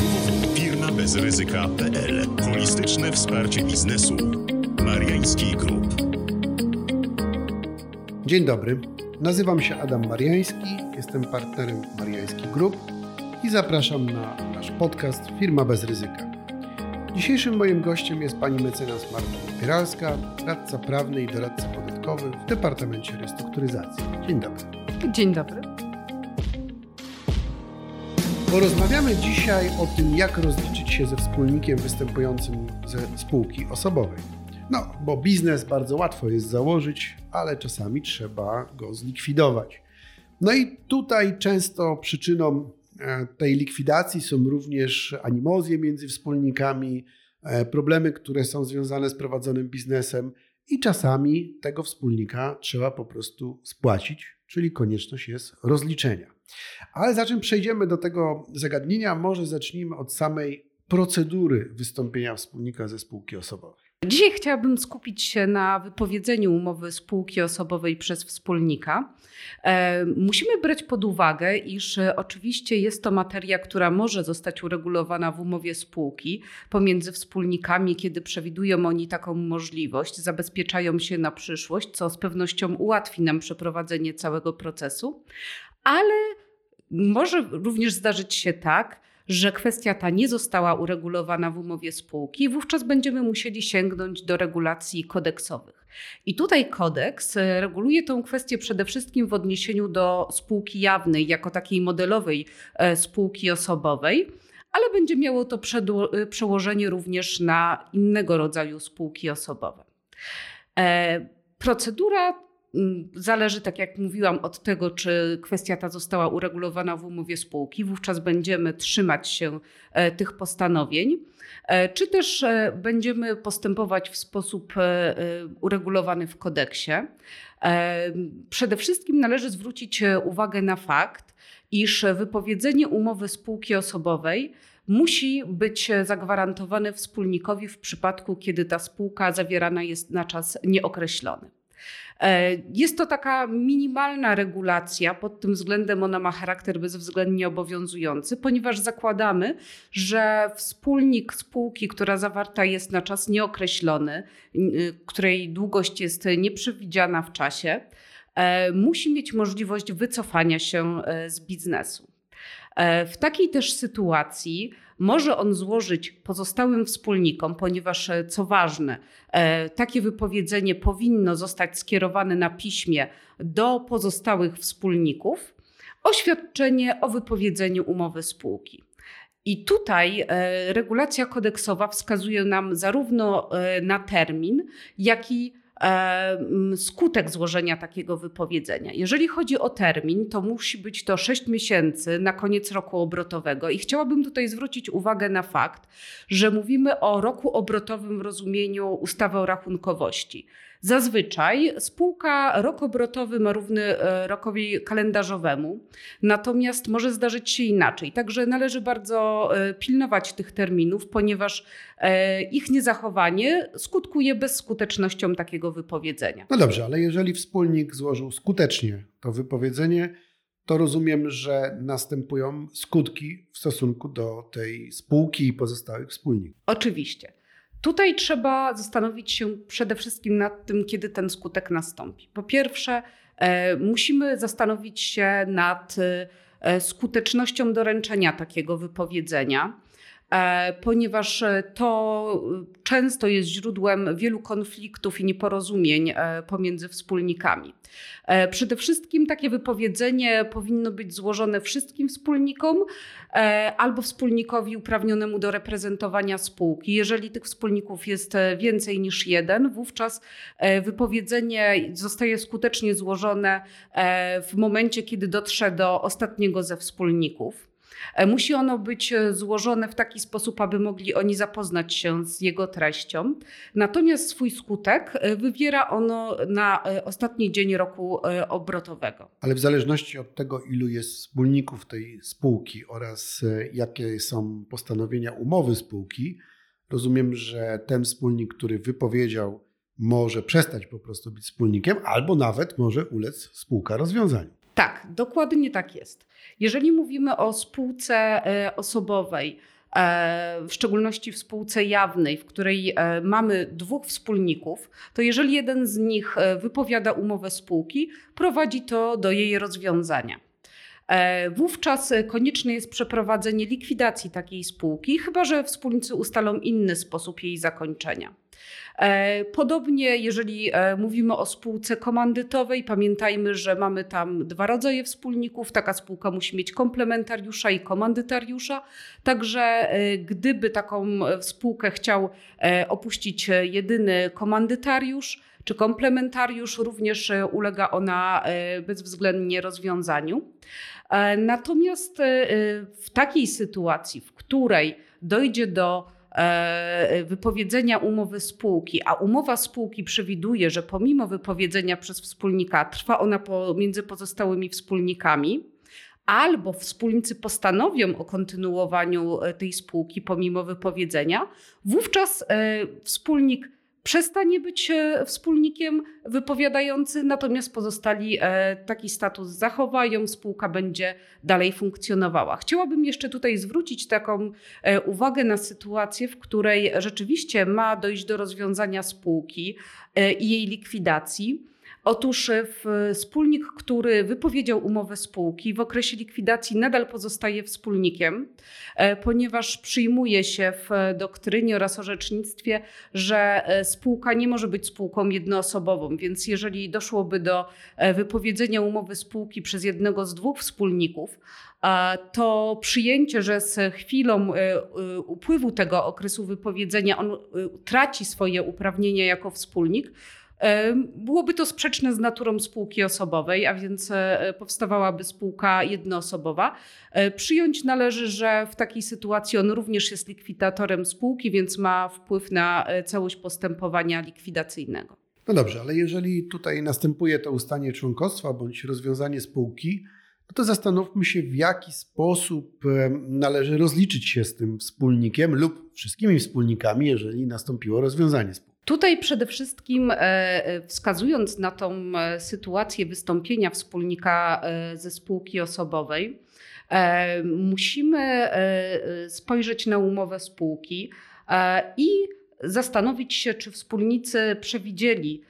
www.firmabezryzyka.pl Holistyczne wsparcie biznesu. Mariański Group. Dzień dobry. Nazywam się Adam Mariański, jestem partnerem Mariański Group i zapraszam na nasz podcast Firma bez ryzyka. Dzisiejszym moim gościem jest pani mecenas Marta Opieralska, radca prawny i doradca podatkowy w Departamencie Restrukturyzacji. Dzień dobry. Dzień dobry. Porozmawiamy dzisiaj o tym, jak rozliczyć się ze wspólnikiem występującym ze spółki osobowej. No, bo biznes bardzo łatwo jest założyć, ale czasami trzeba go zlikwidować. No i tutaj często przyczyną e, tej likwidacji są również animozje między wspólnikami, e, problemy, które są związane z prowadzonym biznesem i czasami tego wspólnika trzeba po prostu spłacić, czyli konieczność jest rozliczenia. Ale zanim przejdziemy do tego zagadnienia, może zacznijmy od samej procedury wystąpienia wspólnika ze spółki osobowej. Dzisiaj chciałabym skupić się na wypowiedzeniu umowy spółki osobowej przez wspólnika. E, musimy brać pod uwagę, iż oczywiście jest to materia, która może zostać uregulowana w umowie spółki pomiędzy wspólnikami, kiedy przewidują oni taką możliwość, zabezpieczają się na przyszłość, co z pewnością ułatwi nam przeprowadzenie całego procesu, ale może również zdarzyć się tak, że kwestia ta nie została uregulowana w umowie spółki, wówczas będziemy musieli sięgnąć do regulacji kodeksowych. I tutaj kodeks e, reguluje tę kwestię przede wszystkim w odniesieniu do spółki jawnej, jako takiej modelowej e, spółki osobowej, ale będzie miało to e, przełożenie również na innego rodzaju spółki osobowe. Procedura zależy, tak jak mówiłam, od tego, czy kwestia ta została uregulowana w umowie spółki. Wówczas będziemy trzymać się e, tych postanowień, e, czy też e, będziemy postępować w sposób uregulowany w kodeksie. Przede wszystkim należy zwrócić uwagę na fakt, iż wypowiedzenie umowy spółki osobowej musi być zagwarantowane wspólnikowi w przypadku, kiedy ta spółka zawierana jest na czas nieokreślony. E, jest to taka minimalna regulacja, pod tym względem ona ma charakter bezwzględnie obowiązujący, ponieważ zakładamy, że wspólnik spółki, która zawarta jest na czas nieokreślony, której długość jest nieprzewidziana w czasie, e, musi mieć możliwość wycofania się e, z biznesu. W takiej też sytuacji może on złożyć pozostałym wspólnikom, ponieważ e, co ważne, e, takie wypowiedzenie powinno zostać skierowane na piśmie do pozostałych wspólników, oświadczenie o wypowiedzeniu umowy spółki. I tutaj e, regulacja kodeksowa wskazuje nam zarówno na termin, jak i skutek złożenia takiego wypowiedzenia. Jeżeli chodzi o termin, to musi być to 6 miesięcy na koniec roku obrotowego i chciałabym tutaj zwrócić uwagę na fakt, że mówimy o roku obrotowym w rozumieniu ustawy o rachunkowości. Zazwyczaj spółka rok obrotowy ma równy e, rokowi kalendarzowemu, natomiast może zdarzyć się inaczej. Także należy bardzo e, pilnować tych terminów, ponieważ e, ich niezachowanie skutkuje bezskutecznością takiego wypowiedzenia. No dobrze, ale jeżeli wspólnik złożył skutecznie to wypowiedzenie, to rozumiem, że następują skutki w stosunku do tej spółki i pozostałych wspólników. Oczywiście. Tutaj trzeba zastanowić się przede wszystkim nad tym, kiedy ten skutek nastąpi. Po pierwsze, e, musimy zastanowić się nad e, skutecznością doręczenia takiego wypowiedzenia. E, ponieważ e, to e, często jest źródłem wielu konfliktów i nieporozumień pomiędzy wspólnikami. Przede wszystkim takie wypowiedzenie powinno być złożone wszystkim wspólnikom albo wspólnikowi uprawnionemu do reprezentowania spółki. Jeżeli tych wspólników jest więcej niż jeden, wówczas wypowiedzenie zostaje skutecznie złożone w momencie, kiedy dotrze do ostatniego ze wspólników. E, musi ono być e, złożone w taki sposób, aby mogli oni zapoznać się z jego treścią. Natomiast swój skutek e, wywiera ono na ostatni dzień roku obrotowego. Ale w zależności od tego, ilu jest wspólników tej spółki oraz jakie są postanowienia umowy spółki, rozumiem, że ten wspólnik, który wypowiedział, może przestać po prostu być wspólnikiem, albo nawet może ulec spółka rozwiązaniu. Tak, dokładnie tak jest. Jeżeli mówimy o spółce e, osobowej, w szczególności w spółce jawnej, w której mamy dwóch wspólników, to jeżeli jeden z nich wypowiada umowę spółki, prowadzi to do jej rozwiązania. E, wówczas konieczne jest przeprowadzenie likwidacji takiej spółki, chyba że wspólnicy ustalą inny sposób jej zakończenia. E, podobnie, jeżeli e, mówimy o spółce komandytowej, pamiętajmy, że mamy tam dwa rodzaje wspólników. Taka spółka musi mieć komplementariusza i komandytariusza. Także gdyby taką spółkę chciał opuścić jedyny komandytariusz, czy komplementariusz, również ulega ona bezwzględnie rozwiązaniu. E, natomiast e, w takiej sytuacji, w której dojdzie do e, wypowiedzenia umowy spółki, a umowa spółki przewiduje, że pomimo wypowiedzenia przez wspólnika trwa ona pomiędzy pozostałymi wspólnikami, albo wspólnicy postanowią o kontynuowaniu tej spółki pomimo wypowiedzenia, wówczas wspólnik przestanie być e, wspólnikiem wypowiadający, natomiast pozostali e, taki status zachowają, spółka będzie dalej funkcjonowała. Chciałabym jeszcze tutaj zwrócić taką e, uwagę na sytuację, w której rzeczywiście ma dojść do rozwiązania spółki i jej likwidacji. Otóż e, wspólnik, który wypowiedział umowę spółki, w okresie likwidacji nadal pozostaje wspólnikiem, e, ponieważ przyjmuje się w doktrynie oraz orzecznictwie, że e, spółka nie może być spółką jednoosobową, więc jeżeli doszłoby do wypowiedzenia umowy spółki przez jednego z dwóch wspólników, to przyjęcie, że z chwilą upływu tego okresu wypowiedzenia on traci swoje uprawnienia jako wspólnik, Byłoby to sprzeczne z naturą spółki osobowej, a więc e, powstawałaby spółka jednoosobowa. E, przyjąć należy, że w takiej sytuacji on również jest likwidatorem spółki, więc ma wpływ na e, całość postępowania likwidacyjnego. No dobrze, ale jeżeli tutaj następuje to ustanie członkostwa bądź rozwiązanie spółki, no to zastanówmy się, w jaki sposób należy rozliczyć się z tym wspólnikiem lub wszystkimi wspólnikami, jeżeli nastąpiło rozwiązanie spółki. Tutaj przede wszystkim e, e, wskazując na tą e, sytuację wystąpienia wspólnika ze spółki osobowej, musimy spojrzeć na umowę spółki i zastanowić się, czy wspólnicy przewidzieli,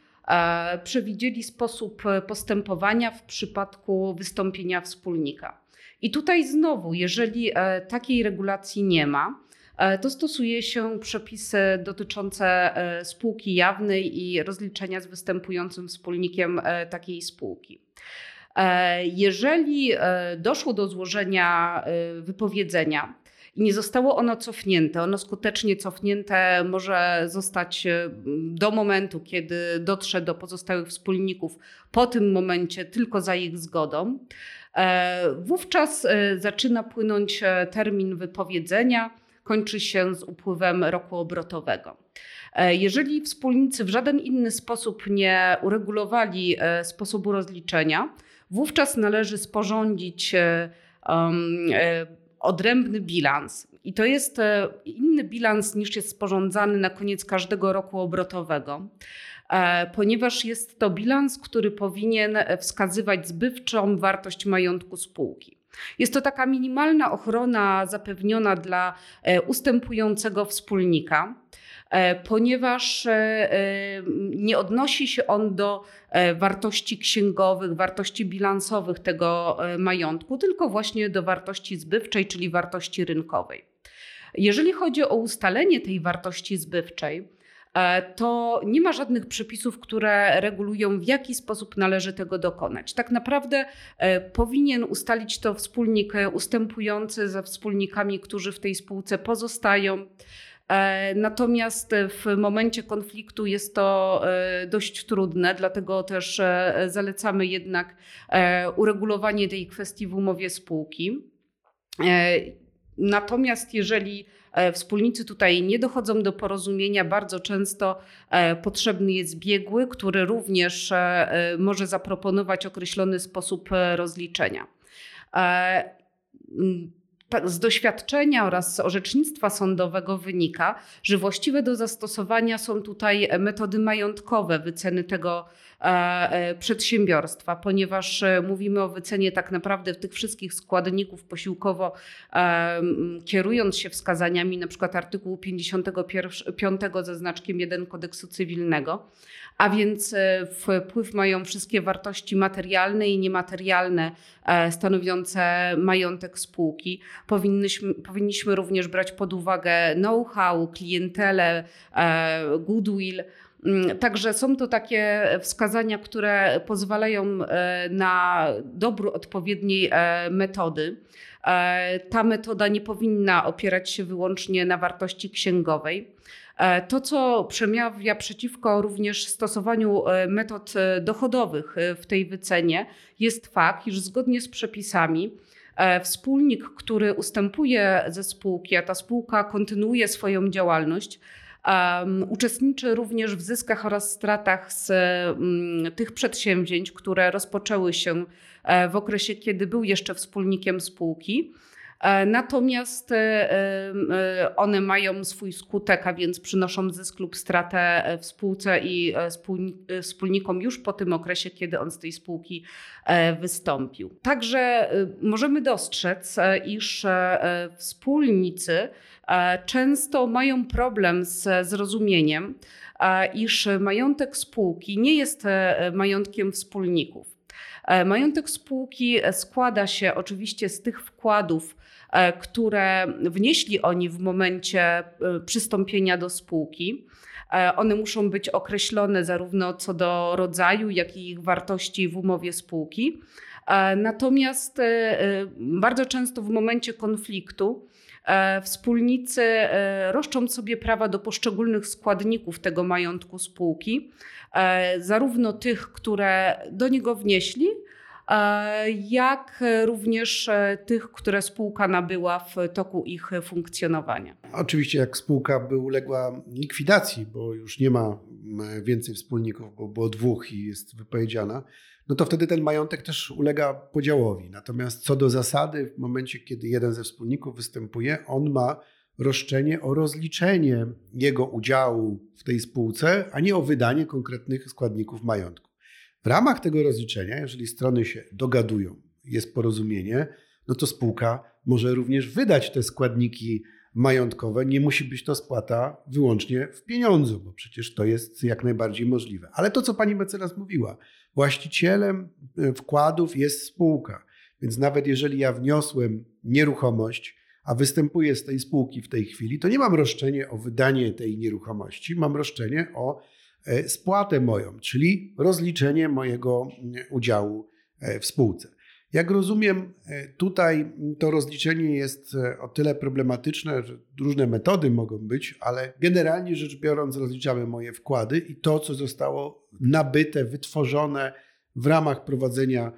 przewidzieli sposób postępowania w przypadku wystąpienia wspólnika. I tutaj znowu, jeżeli takiej regulacji nie ma, to stosuje się przepisy dotyczące e, spółki jawnej i rozliczenia z występującym wspólnikiem e, takiej spółki. Jeżeli doszło do złożenia wypowiedzenia, i nie zostało ono cofnięte. Ono skutecznie cofnięte może zostać do momentu, kiedy dotrze do pozostałych wspólników, po tym momencie tylko za ich zgodą. Wówczas zaczyna płynąć termin wypowiedzenia kończy się z upływem roku obrotowego. E, jeżeli wspólnicy w żaden inny sposób nie uregulowali e, sposobu rozliczenia, wówczas należy sporządzić um, odrębny bilans. I to jest inny bilans niż jest sporządzany na koniec każdego roku obrotowego, ponieważ jest to bilans, który powinien wskazywać zbywczą wartość majątku spółki. Jest to taka minimalna ochrona zapewniona dla e, ustępującego wspólnika, e, ponieważ e, nie odnosi się on do wartości księgowych, wartości bilansowych tego majątku, tylko właśnie do wartości zbywczej, czyli wartości rynkowej. Jeżeli chodzi o ustalenie tej wartości zbywczej, to nie ma żadnych przepisów, które regulują, w jaki sposób należy tego dokonać. Tak naprawdę e, powinien ustalić to wspólnik e, ustępujący ze wspólnikami, którzy w tej spółce pozostają. Natomiast w momencie konfliktu jest to dość trudne, dlatego też zalecamy jednak uregulowanie tej kwestii w umowie spółki. Natomiast jeżeli E, wspólnicy tutaj nie dochodzą do porozumienia. Bardzo często e, potrzebny jest biegły, który również e, może zaproponować określony sposób rozliczenia. tak, z doświadczenia oraz z orzecznictwa sądowego wynika, że właściwe do zastosowania są tutaj metody majątkowe wyceny tego e, e, przedsiębiorstwa, ponieważ e, mówimy o wycenie tak naprawdę tych wszystkich składników posiłkowo, kierując się wskazaniami na przykład artykułu 55 ze znaczkiem 1 kodeksu cywilnego a więc e, wpływ mają wszystkie wartości materialne i niematerialne e, stanowiące majątek spółki. Powinniśmy, również brać pod uwagę know-how, klientelę, e, goodwill. Mm, także są to takie wskazania, które pozwalają na dobór odpowiedniej metody. Ta metoda nie powinna opierać się wyłącznie na wartości księgowej. E, to, co przemawia przeciwko również stosowaniu e, metod e, dochodowych w tej wycenie, jest fakt, iż zgodnie z przepisami wspólnik, który ustępuje ze spółki, a ta spółka kontynuuje swoją działalność, Um, uczestniczy również w zyskach oraz stratach z um, tych przedsięwzięć, które rozpoczęły się w okresie, kiedy był jeszcze wspólnikiem spółki. E, natomiast e, e, one mają swój skutek, a więc przynoszą zysk lub stratę w spółce i wspólnikom już po tym okresie, kiedy on z tej spółki wystąpił. Także możemy dostrzec, iż wspólnicy często mają problem z zrozumieniem, iż majątek spółki nie jest majątkiem wspólników. Majątek spółki składa się oczywiście z tych wkładów, które wnieśli oni w momencie e, przystąpienia do spółki. E, one muszą być określone zarówno co do rodzaju, jak i ich wartości w umowie spółki. Natomiast bardzo często w momencie konfliktu wspólnicy roszczą sobie prawa do poszczególnych składników tego majątku spółki, zarówno tych, które do niego wnieśli, jak również e, tych, które spółka nabyła w toku ich funkcjonowania. Oczywiście, jak spółka by uległa likwidacji, bo już nie ma więcej wspólników, bo było dwóch i jest wypowiedziana, no to wtedy ten majątek też ulega podziałowi. Natomiast co do zasady, w momencie, kiedy jeden ze wspólników występuje, on ma roszczenie o rozliczenie jego udziału w tej spółce, a nie o wydanie konkretnych składników majątku. W ramach tego rozliczenia, jeżeli strony się dogadują, jest porozumienie, no to spółka może również wydać te składniki majątkowe. Nie musi być to spłata wyłącznie w pieniądzu, bo przecież to jest jak najbardziej możliwe. Ale to, co pani mecenas mówiła, właścicielem e, wkładów jest spółka. Więc nawet jeżeli ja wniosłem nieruchomość, a występuję z tej spółki w tej chwili, to nie mam roszczenia o wydanie tej nieruchomości, mam roszczenie o spłatę moją, czyli rozliczenie mojego mm, udziału e, w spółce. Jak rozumiem, e, tutaj to rozliczenie jest o tyle problematyczne, że różne metody mogą być, ale generalnie rzecz biorąc, rozliczamy moje wkłady i to, co zostało nabyte, wytworzone w ramach prowadzenia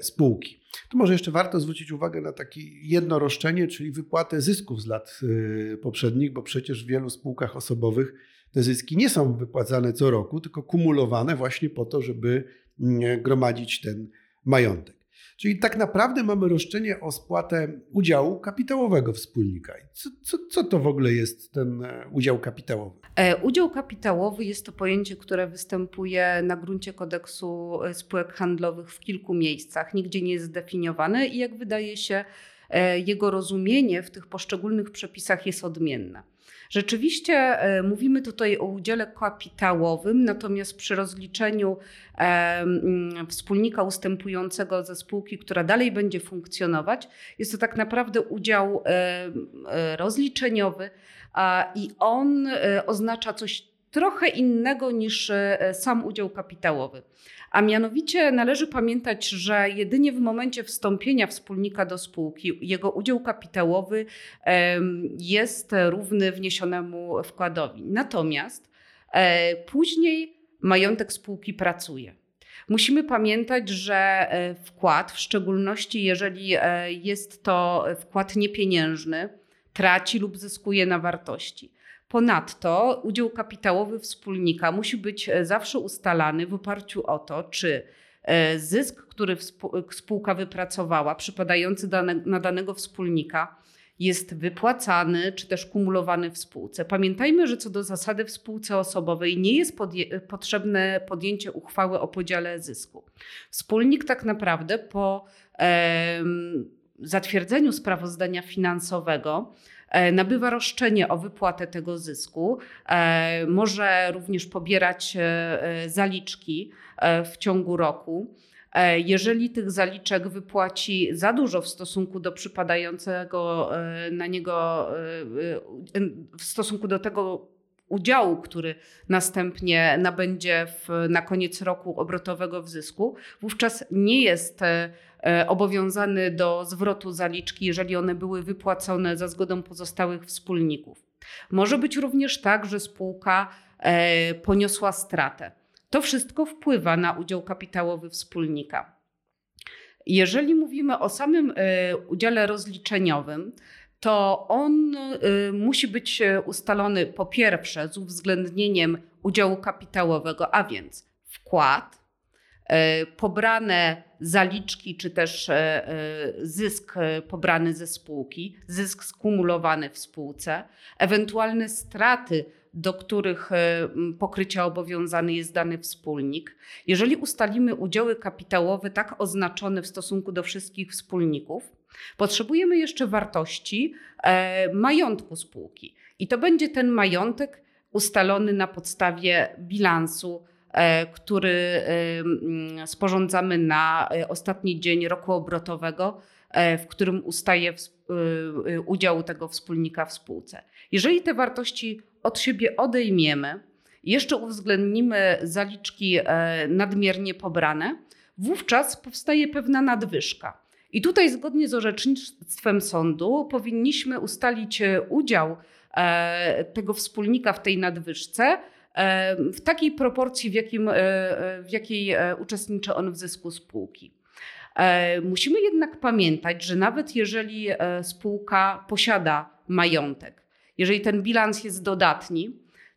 spółki. Tu może jeszcze warto zwrócić uwagę na takie jedno roszczenie, czyli wypłatę zysków z lat poprzednich, bo przecież w wielu spółkach osobowych te zyski nie są wypłacane co roku, tylko kumulowane właśnie po to, żeby mm, gromadzić ten majątek. Czyli tak naprawdę mamy roszczenie o spłatę udziału kapitałowego wspólnika. Co, co, co, to w ogóle jest ten e, udział kapitałowy? E, udział kapitałowy jest to pojęcie, które występuje na gruncie kodeksu e, spółek handlowych w kilku miejscach. Nigdzie nie jest zdefiniowane i jak wydaje się, jego rozumienie w tych poszczególnych przepisach jest odmienne. Rzeczywiście e, mówimy tutaj o udziale kapitałowym, natomiast przy rozliczeniu e, wspólnika ustępującego ze spółki, która dalej będzie funkcjonować, jest to tak naprawdę udział e, rozliczeniowy i on oznacza coś trochę innego niż sam udział kapitałowy. A mianowicie należy pamiętać, że jedynie w momencie wstąpienia wspólnika do spółki jego udział kapitałowy jest równy wniesionemu wkładowi. Natomiast e, później majątek spółki pracuje. Musimy pamiętać, że e, wkład, w szczególności jeżeli e, jest to wkład niepieniężny, traci lub zyskuje na wartości. Ponadto udział kapitałowy wspólnika musi być e, zawsze ustalany w oparciu o to, czy zysk, który spółka wypracowała, przypadający na danego wspólnika, jest wypłacany czy też kumulowany w spółce. Pamiętajmy, że co do zasady w spółce osobowej nie jest podje potrzebne podjęcie uchwały o podziale zysku. Wspólnik tak naprawdę po e, zatwierdzeniu sprawozdania finansowego e, nabywa roszczenie o wypłatę tego zysku, e, może również pobierać e, zaliczki w ciągu roku. E, jeżeli tych zaliczek wypłaci za dużo w stosunku do przypadającego e, na niego, e, w stosunku do tego udziału, który następnie nabędzie w, na koniec roku obrotowego w zysku, wówczas nie jest obowiązany do zwrotu zaliczki, jeżeli one były wypłacone za zgodą pozostałych wspólników. Może być również tak, że spółka poniosła stratę. To wszystko wpływa na udział kapitałowy wspólnika. Jeżeli mówimy o samym e, udziale rozliczeniowym, to on e, musi być ustalony po pierwsze z uwzględnieniem udziału kapitałowego, a więc wkład, e, pobrane zaliczki czy też zysk pobrany ze spółki, zysk skumulowany w spółce, ewentualne straty do których e, pokrycia obowiązany jest dany wspólnik. Jeżeli ustalimy udziały kapitałowe tak oznaczone w stosunku do wszystkich wspólników, potrzebujemy jeszcze wartości e, majątku spółki. I to będzie ten majątek ustalony na podstawie bilansu, e, który sporządzamy na ostatni dzień roku obrotowego, w którym ustaje udział tego wspólnika w spółce. Jeżeli te wartości od siebie odejmiemy, jeszcze uwzględnimy zaliczki e, nadmiernie pobrane, wówczas powstaje pewna nadwyżka. I tutaj, zgodnie z orzecznictwem sądu, powinniśmy ustalić e, udział e, tego wspólnika w tej nadwyżce w takiej proporcji, w, jakim, w jakiej uczestniczy on w zysku spółki. Musimy jednak pamiętać, że nawet jeżeli spółka posiada majątek, jeżeli ten bilans jest dodatni,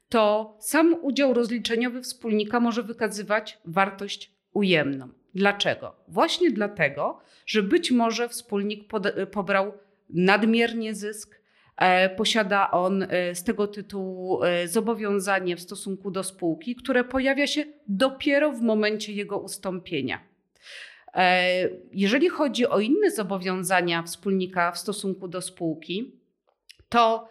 to sam udział rozliczeniowy wspólnika może wykazywać wartość ujemną. Dlaczego? Właśnie dlatego, że być może wspólnik pobrał nadmiernie zysk, e, posiada on e, z tego tytułu e, zobowiązanie w stosunku do spółki, które pojawia się dopiero w momencie jego ustąpienia. Jeżeli chodzi o inne zobowiązania wspólnika w stosunku do spółki, to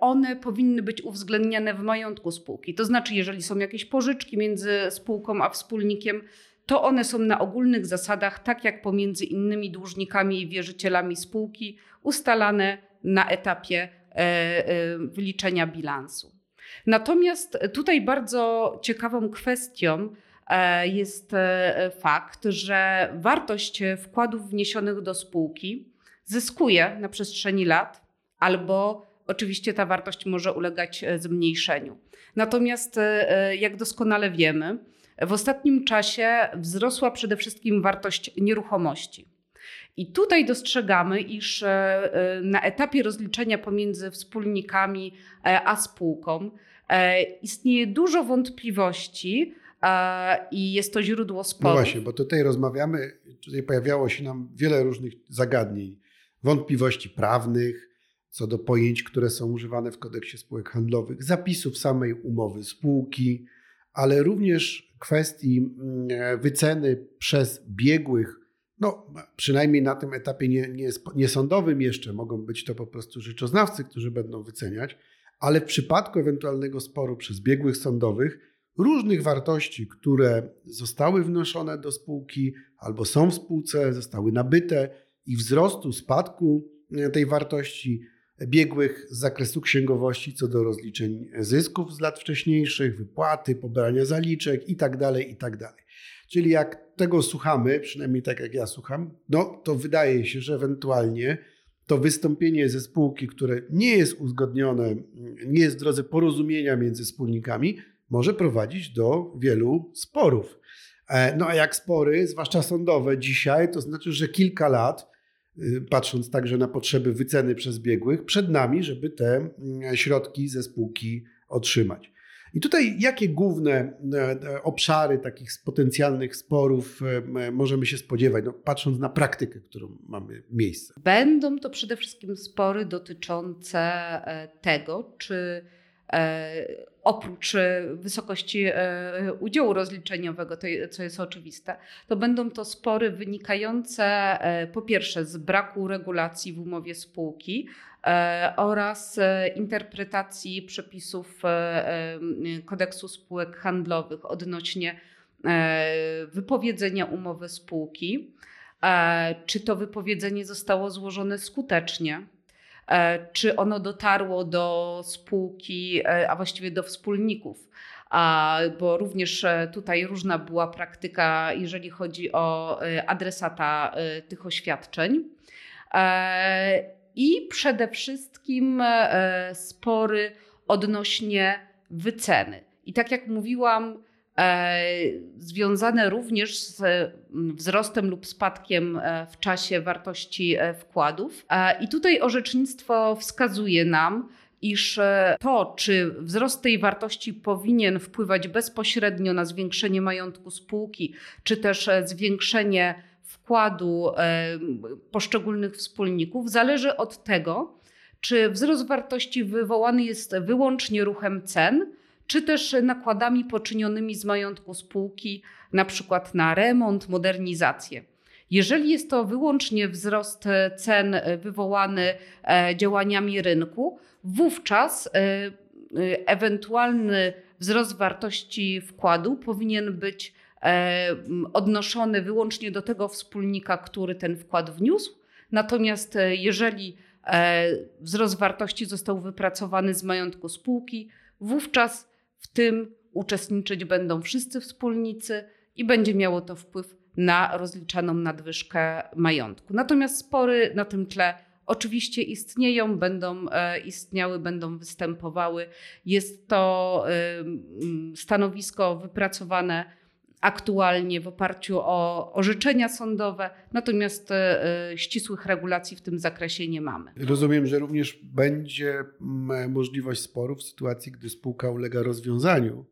one powinny być uwzględniane w majątku spółki. To znaczy, jeżeli są jakieś pożyczki między spółką a wspólnikiem, to one są na ogólnych zasadach, tak jak pomiędzy innymi dłużnikami i wierzycielami spółki, ustalane na etapie e, e, wyliczenia bilansu. Natomiast tutaj bardzo ciekawą kwestią jest fakt, że wartość wkładów wniesionych do spółki zyskuje na przestrzeni lat albo oczywiście ta wartość może ulegać e, zmniejszeniu. Natomiast, e, e, jak doskonale wiemy, w ostatnim czasie wzrosła przede wszystkim wartość nieruchomości. I tutaj dostrzegamy, iż na etapie rozliczenia pomiędzy wspólnikami a spółką istnieje dużo wątpliwości i jest to źródło sporów. No właśnie, bo tutaj rozmawiamy, tutaj pojawiało się nam wiele różnych zagadnień, wątpliwości prawnych, co do pojęć, które są używane w kodeksie spółek handlowych, zapisów samej umowy spółki, ale również kwestii mm, wyceny przez biegłych, no przynajmniej na tym etapie nie, nie, nie jeszcze, mogą być to po prostu rzeczoznawcy, którzy będą wyceniać, ale w przypadku ewentualnego sporu przez biegłych sądowych, różnych wartości, które zostały wnoszone do spółki albo są w spółce, zostały nabyte i wzrostu, spadku e, tej wartości, biegłych z zakresu księgowości co do rozliczeń zysków z lat wcześniejszych, wypłaty, pobrania zaliczek itd., tak itd. Tak Czyli jak tego słuchamy, przynajmniej tak jak ja słucham, no to wydaje się, że ewentualnie to wystąpienie ze spółki, które nie jest uzgodnione, nie jest w drodze porozumienia między wspólnikami, może prowadzić do wielu sporów. E, no a jak spory, zwłaszcza sądowe dzisiaj, to znaczy, że kilka lat patrząc także na potrzeby wyceny przez biegłych, przed nami, żeby te mm, środki ze spółki otrzymać. I tutaj jakie główne e, e, obszary takich potencjalnych sporów e, możemy się spodziewać, no, patrząc na praktykę, którą mamy miejsce? Będą to przede wszystkim spory dotyczące tego, czy oprócz wysokości udziału rozliczeniowego, co jest oczywiste, to będą to spory wynikające po pierwsze z braku regulacji w umowie spółki, E, oraz e, interpretacji przepisów e, kodeksu spółek handlowych odnośnie wypowiedzenia umowy spółki. Czy to wypowiedzenie zostało złożone skutecznie? Czy ono dotarło do spółki, a właściwie do wspólników? bo również tutaj różna była praktyka, jeżeli chodzi o adresata tych oświadczeń i przede wszystkim e, spory odnośnie wyceny. I tak jak mówiłam, e, związane również z wzrostem lub spadkiem e, w czasie wartości wkładów. I tutaj orzecznictwo wskazuje nam, iż to, czy wzrost tej wartości powinien wpływać bezpośrednio na zwiększenie majątku spółki, czy też zwiększenie wkładu poszczególnych wspólników zależy od tego, czy wzrost wartości wywołany jest wyłącznie ruchem cen, czy też nakładami poczynionymi z majątku spółki, na przykład na remont, modernizację. Jeżeli jest to wyłącznie wzrost cen wywołany e, działaniami rynku, wówczas e, e, ewentualny wzrost wartości wkładu powinien być E, odnoszony wyłącznie do tego wspólnika, który ten wkład wniósł. Natomiast e, jeżeli e, wzrost wartości został wypracowany z majątku spółki, wówczas w tym uczestniczyć będą wszyscy wspólnicy i będzie miało to wpływ na rozliczaną nadwyżkę majątku. Natomiast spory na tym tle oczywiście istnieją, będą istniały, będą występowały. Jest to stanowisko wypracowane aktualnie w oparciu o orzeczenia sądowe, natomiast e, e, ścisłych regulacji w tym zakresie nie mamy. Rozumiem, że również będzie możliwość sporu w sytuacji, gdy spółka ulega rozwiązaniu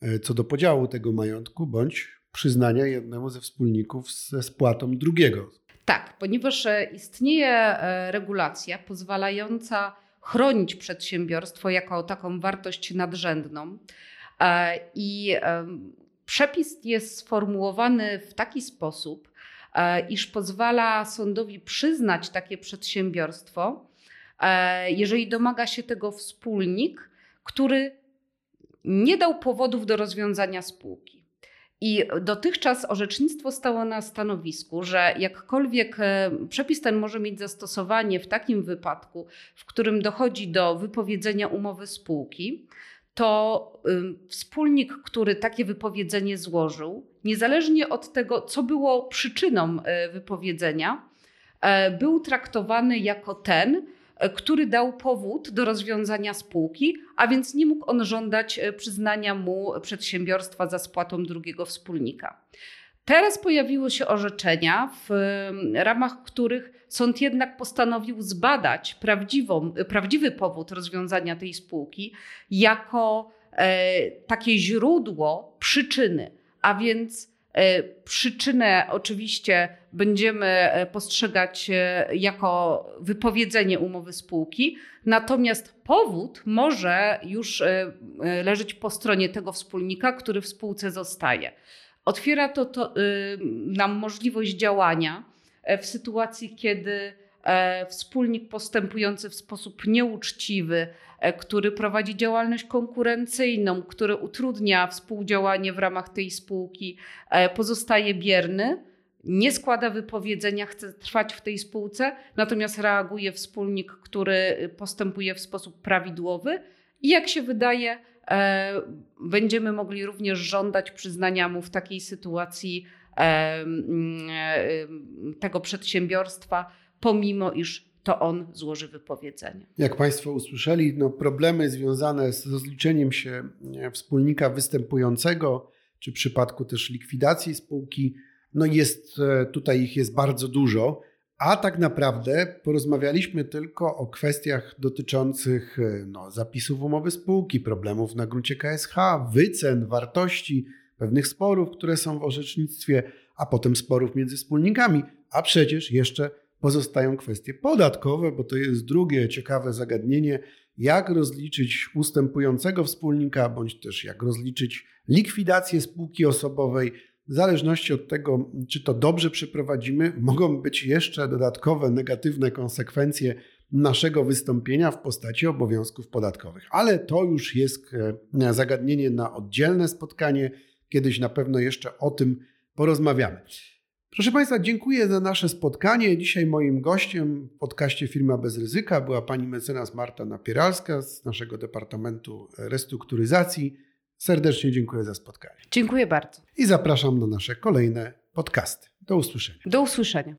e, co do podziału tego majątku bądź przyznania jednemu ze wspólników ze spłatą drugiego. Tak, ponieważ istnieje regulacja pozwalająca chronić przedsiębiorstwo jako taką wartość nadrzędną. I Przepis jest sformułowany w taki sposób, e, iż pozwala sądowi przyznać takie przedsiębiorstwo, e, jeżeli domaga się tego wspólnik, który nie dał powodów do rozwiązania spółki. I dotychczas orzecznictwo stało na stanowisku, że jakkolwiek e, przepis ten może mieć zastosowanie w takim wypadku, w którym dochodzi do wypowiedzenia umowy spółki, to wspólnik, który takie wypowiedzenie złożył, niezależnie od tego, co było przyczyną e, wypowiedzenia, e, był traktowany jako ten, e, który dał powód do rozwiązania spółki, a więc nie mógł on żądać przyznania mu przedsiębiorstwa za spłatą drugiego wspólnika. Teraz pojawiły się orzeczenia, w ramach których sąd jednak postanowił zbadać prawdziwą, prawdziwy powód rozwiązania tej spółki jako e, takie źródło przyczyny, a więc e, przyczynę oczywiście będziemy e, postrzegać jako wypowiedzenie umowy spółki, natomiast powód może już leżeć po stronie tego wspólnika, który w spółce zostaje. Otwiera to, to y, nam możliwość działania e, w sytuacji, kiedy e, wspólnik postępujący w sposób nieuczciwy, e, który prowadzi działalność konkurencyjną, który utrudnia współdziałanie w ramach tej spółki, pozostaje bierny, nie składa wypowiedzenia, chce trwać w tej spółce, natomiast reaguje wspólnik, który postępuje w sposób prawidłowy i jak się wydaje, będziemy mogli również żądać przyznania mu w takiej sytuacji e, e, tego przedsiębiorstwa, pomimo iż to on złoży wypowiedzenie. Jak Państwo usłyszeli, no problemy związane z rozliczeniem się wspólnika występującego, czy w przypadku też likwidacji spółki, no jest tutaj ich jest bardzo dużo, A tak naprawdę porozmawialiśmy tylko o kwestiach dotyczących e, no, zapisów umowy spółki, problemów na gruncie KSH, wycen, wartości, pewnych sporów, które są w orzecznictwie, a potem sporów między wspólnikami. A przecież jeszcze pozostają kwestie podatkowe, bo to jest drugie ciekawe zagadnienie, jak rozliczyć ustępującego wspólnika, bądź też jak rozliczyć likwidację spółki osobowej. W zależności od tego, czy to dobrze przeprowadzimy, mogą być jeszcze dodatkowe negatywne konsekwencje naszego wystąpienia w postaci obowiązków podatkowych. Ale to już jest e, zagadnienie na oddzielne spotkanie. Kiedyś na pewno jeszcze o tym porozmawiamy. Proszę Państwa, dziękuję za nasze spotkanie. Dzisiaj moim gościem w podcaście Firma bez ryzyka była pani mecenas Marta Napieralska z naszego Departamentu Restrukturyzacji. Serdecznie dziękuję za spotkanie. Dziękuję bardzo. I zapraszam na nasze kolejne podcasty. Do usłyszenia. Do usłyszenia.